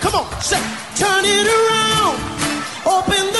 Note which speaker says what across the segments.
Speaker 1: Come on, say, turn it around. Open the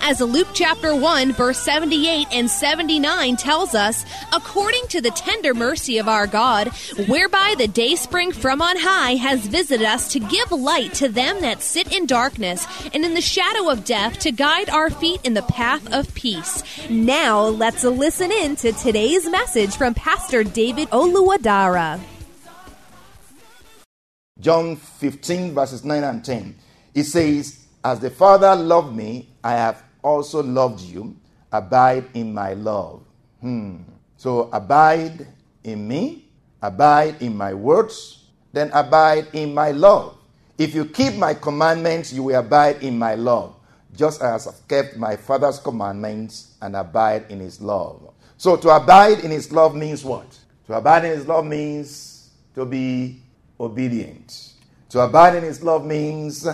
Speaker 2: As Luke chapter 1, verse 78 and 79 tells us, according to the tender mercy of our God, whereby the day spring from on high has visited us to give light to them that sit in darkness and in the shadow of death to guide our feet in the path of peace. Now let's listen in to today's message from Pastor David Oluwadara.
Speaker 3: John 15, verses 9 and 10. It says, As the Father loved me, I have also loved you. Abide in my love. Hmm. So abide in me, abide in my words, then abide in my love. If you keep my commandments, you will abide in my love, just as I've kept my Father's commandments and abide in his love. So to abide in his love means what? To abide in his love means to be obedient. To abide in his love means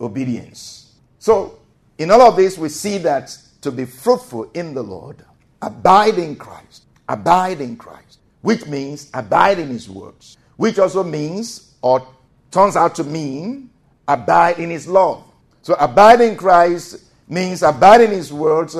Speaker 3: obedience. So, in all of this, we see that to be fruitful in the Lord, abide in Christ, abide in Christ, which means abide in his words, which also means, or turns out to mean, abide in his love. So, abide in Christ means abide in his words,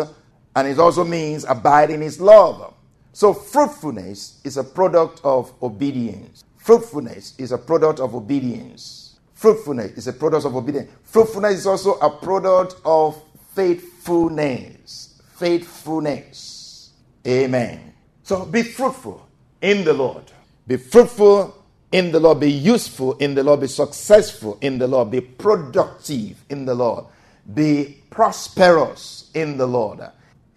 Speaker 3: and it also means abide in his love. So, fruitfulness is a product of obedience. Fruitfulness is a product of obedience. Fruitfulness is a product of obedience. Fruitfulness is also a product of faithfulness. Faithfulness. Amen. So be fruitful in the Lord. Be fruitful in the Lord. Be useful in the Lord. Be successful in the Lord. Be productive in the Lord. Be prosperous in the Lord.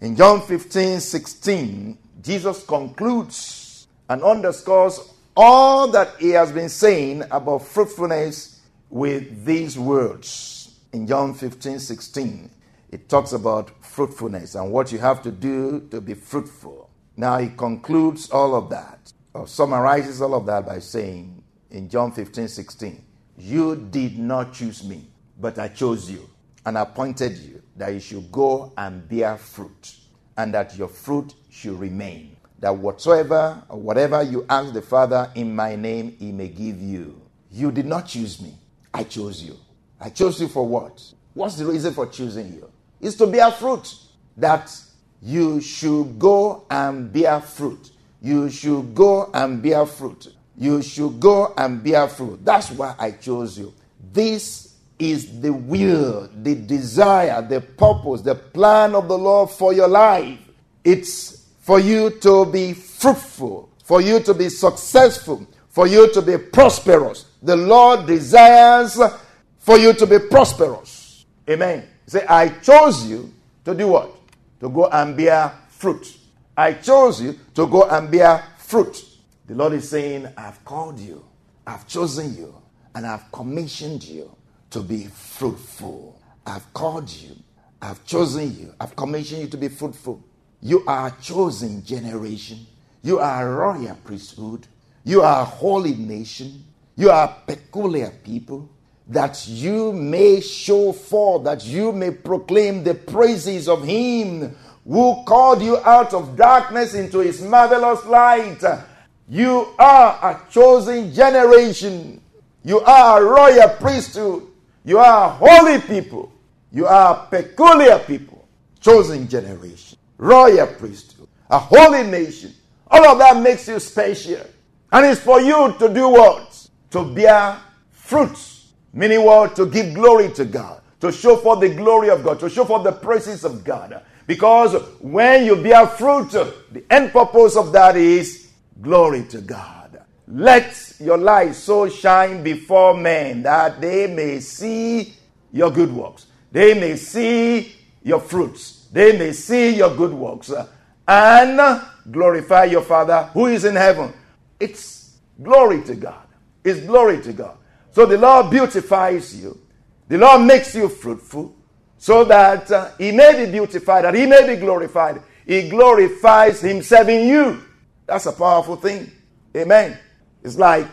Speaker 3: In John 15 16, Jesus concludes and underscores all that he has been saying about fruitfulness with these words. In John 15 16, it talks about fruitfulness and what you have to do to be fruitful. Now, he concludes all of that, or summarizes all of that by saying in John 15 16, You did not choose me, but I chose you and appointed you that you should go and bear fruit, and that your fruit should remain that whatsoever or whatever you ask the Father in my name, he may give you. You did not choose me. I chose you. I chose you for what? What's the reason for choosing you? It's to bear fruit. That you should go and bear fruit. You should go and bear fruit. You should go and bear fruit. That's why I chose you. This is the will, the desire, the purpose, the plan of the Lord for your life. It's for you to be fruitful, for you to be successful, for you to be prosperous. The Lord desires for you to be prosperous. Amen. Say, I chose you to do what? To go and bear fruit. I chose you to go and bear fruit. The Lord is saying, I've called you, I've chosen you, and I've commissioned you to be fruitful. I've called you, I've chosen you, I've commissioned you to be fruitful. You are a chosen generation. You are a royal priesthood. You are a holy nation. You are a peculiar people. That you may show forth, that you may proclaim the praises of Him who called you out of darkness into His marvelous light. You are a chosen generation. You are a royal priesthood. You are a holy people. You are a peculiar people. Chosen generation royal priesthood, a holy nation. All of that makes you special. And it's for you to do what? To bear fruits. Meaning what? To give glory to God, to show forth the glory of God, to show forth the praises of God. Because when you bear fruit, the end purpose of that is glory to God. Let your light so shine before men that they may see your good works. They may see your fruits. They may see your good works and glorify your Father who is in heaven. It's glory to God. It's glory to God. So the Lord beautifies you. The Lord makes you fruitful so that uh, He may be beautified, that He may be glorified. He glorifies Himself in you. That's a powerful thing. Amen. It's like,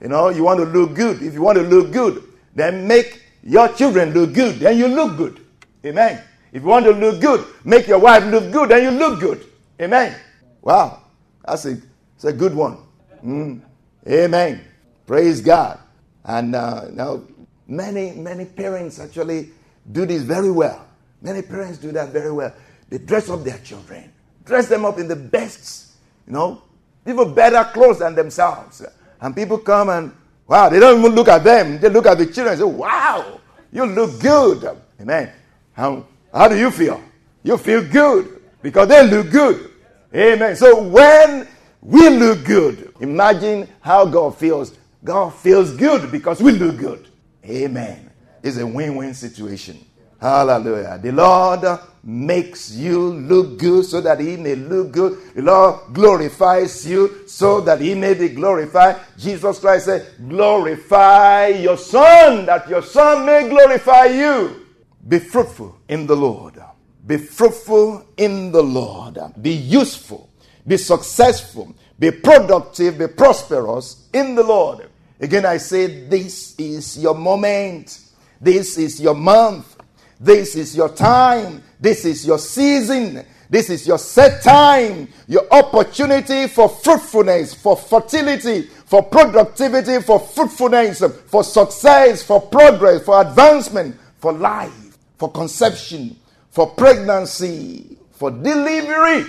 Speaker 3: you know, you want to look good. If you want to look good, then make your children look good. Then you look good. Amen. If you want to look good, make your wife look good. Then you look good. Amen. Wow. That's a, that's a good one. Mm. Amen. Praise God. And uh, now, many, many parents actually do this very well. Many parents do that very well. They dress up their children, dress them up in the best, you know, even better clothes than themselves. And people come and, wow, they don't even look at them. They look at the children and say, wow, you look good. Amen. How, how do you feel? You feel good because they look good. Amen. So when we look good, imagine how God feels. God feels good because we look good. Amen. It's a win win situation. Hallelujah. The Lord makes you look good so that He may look good. The Lord glorifies you so that He may be glorified. Jesus Christ said, Glorify your Son, that your Son may glorify you. Be fruitful in the Lord. Be fruitful in the Lord. Be useful. Be successful. Be productive. Be prosperous in the Lord. Again, I say, this is your moment. This is your month. This is your time. This is your season. This is your set time, your opportunity for fruitfulness, for fertility, for productivity, for fruitfulness, for success, for progress, for advancement, for life, for conception, for pregnancy, for delivery,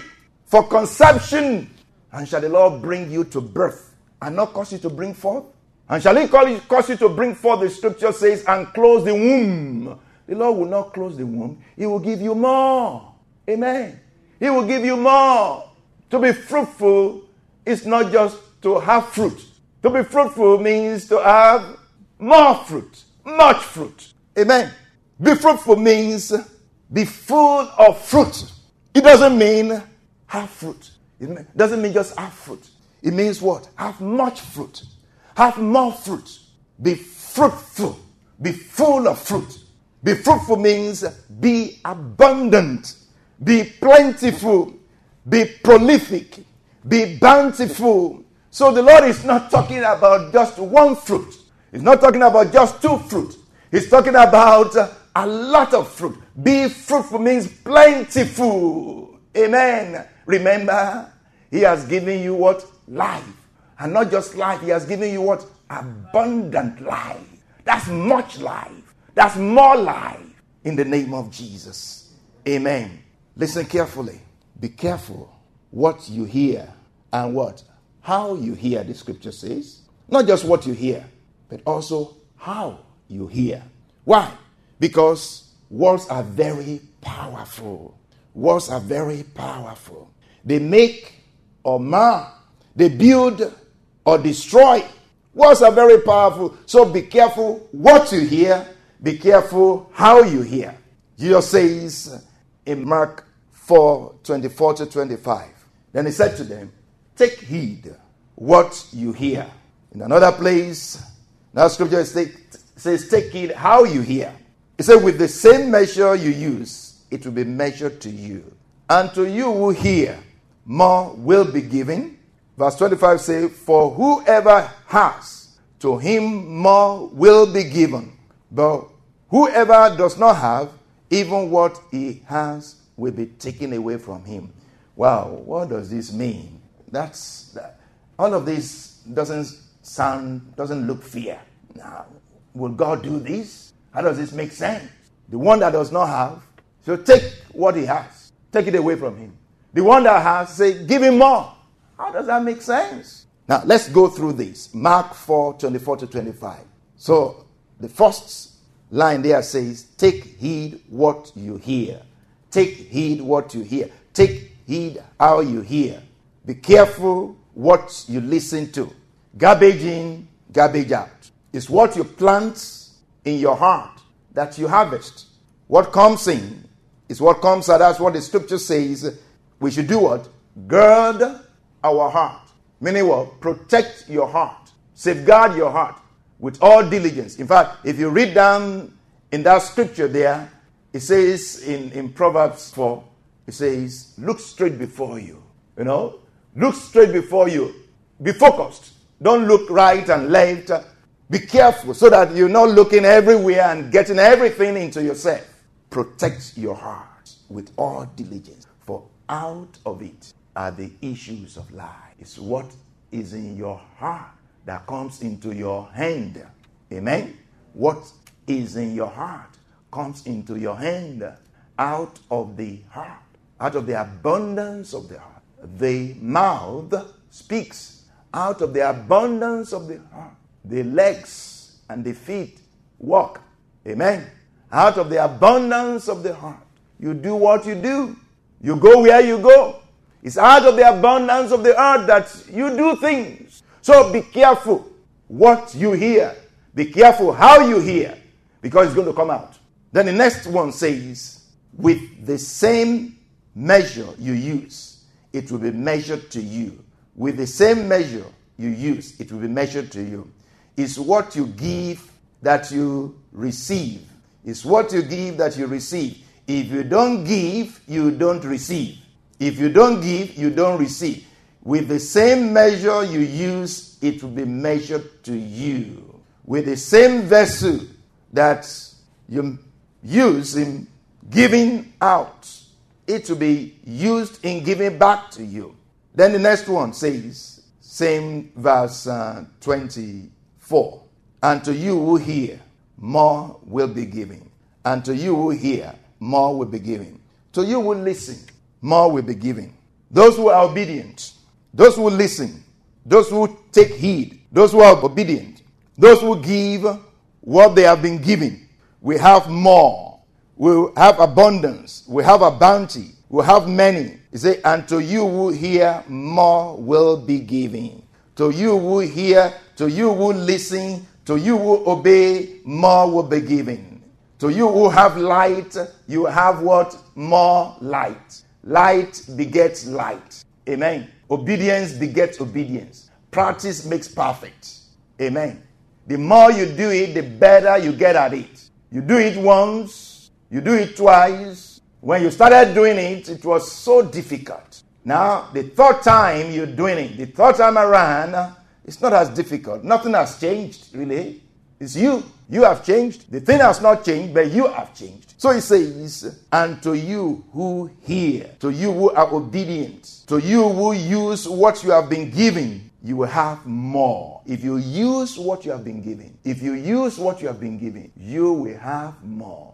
Speaker 3: for conception. And shall the Lord bring you to birth and not cause you to bring forth? And shall he cause you to bring forth, the scripture says, and close the womb? The Lord will not close the womb, He will give you more. Amen. He will give you more. To be fruitful is not just to have fruit. To be fruitful means to have more fruit, much fruit. Amen. Be fruitful means be full of fruit. It doesn't mean have fruit. It doesn't mean just have fruit. It means what? Have much fruit. Have more fruit. Be fruitful. Be full of fruit. Be fruitful means be abundant, be plentiful, be prolific, be bountiful. So the Lord is not talking about just one fruit. He's not talking about just two fruit. He's talking about a lot of fruit. Be fruitful means plentiful. Amen. Remember, He has given you what? Life. And not just life, He has given you what? Abundant life. That's much life. That's more life in the name of Jesus. Amen. Listen carefully. Be careful what you hear and what? How you hear, the scripture says. Not just what you hear, but also how you hear. Why? Because words are very powerful. Words are very powerful. They make or mar, they build or destroy. Words are very powerful. So be careful what you hear be careful how you hear. Jesus says in Mark 4 24 to 25. Then he said to them, Take heed what you hear. In another place, now scripture says, Take heed how you hear. He said, With the same measure you use, it will be measured to you. And to you who hear, more will be given. Verse 25 says, For whoever has, to him more will be given. But whoever does not have, even what he has will be taken away from him. Wow, what does this mean? That's that. all of this doesn't sound, doesn't look fair. Now, will God do this? How does this make sense? The one that does not have, so take what he has, take it away from him. The one that has, say, give him more. How does that make sense? Now, let's go through this. Mark 4 24 to 25. So, The first line there says, Take heed what you hear. Take heed what you hear. Take heed how you hear. Be careful what you listen to. Garbage in, garbage out. It's what you plant in your heart that you harvest. What comes in is what comes out. That's what the scripture says. We should do what? Gird our heart. Meaning what? Protect your heart. Safeguard your heart with all diligence. In fact, if you read down in that scripture there, it says in, in Proverbs 4, it says, look straight before you. You know? Look straight before you. Be focused. Don't look right and left. Be careful so that you're not looking everywhere and getting everything into yourself. Protect your heart with all diligence, for out of it are the issues of life. It's what is in your heart that comes into your hand. Amen. What is in your heart comes into your hand out of the heart, out of the abundance of the heart. The mouth speaks out of the abundance of the heart. The legs and the feet walk. Amen. Out of the abundance of the heart. You do what you do. You go where you go. It's out of the abundance of the earth that you do things. So be careful what you hear. Be careful how you hear because it's going to come out. Then the next one says, with the same measure you use, it will be measured to you. With the same measure you use, it will be measured to you. It's what you give that you receive. It's what you give that you receive. If you don't give, you don't receive. If you don't give, you don't receive. With the same measure you use, it will be measured to you. With the same vessel that you use in giving out, it will be used in giving back to you. Then the next one says, same verse uh, 24. And to you who hear, more will be given. And to you who hear, more will be given. To you who listen, more will be given. Those who are obedient, those who listen, those who take heed, those who are obedient, those who give what they have been given, we have more. We have abundance. We have a bounty. We have many. He said, and to you who hear, more will be given. To you who hear, to you who listen, to you who obey, more will be given. To you who have light, you have what? More light. Light begets light. Amen. Obedience begets obedience. Practice makes perfect. Amen. The more you do it, the better you get at it. You do it once, you do it twice. When you started doing it, it was so difficult. Now, the third time you're doing it, the third time around, it's not as difficult. Nothing has changed, really. It's you. You have changed. The thing has not changed, but you have changed. So he says, And to you who hear, to you who are obedient, to you who use what you have been given, you will have more. If you use what you have been given, if you use what you have been given, you will have more.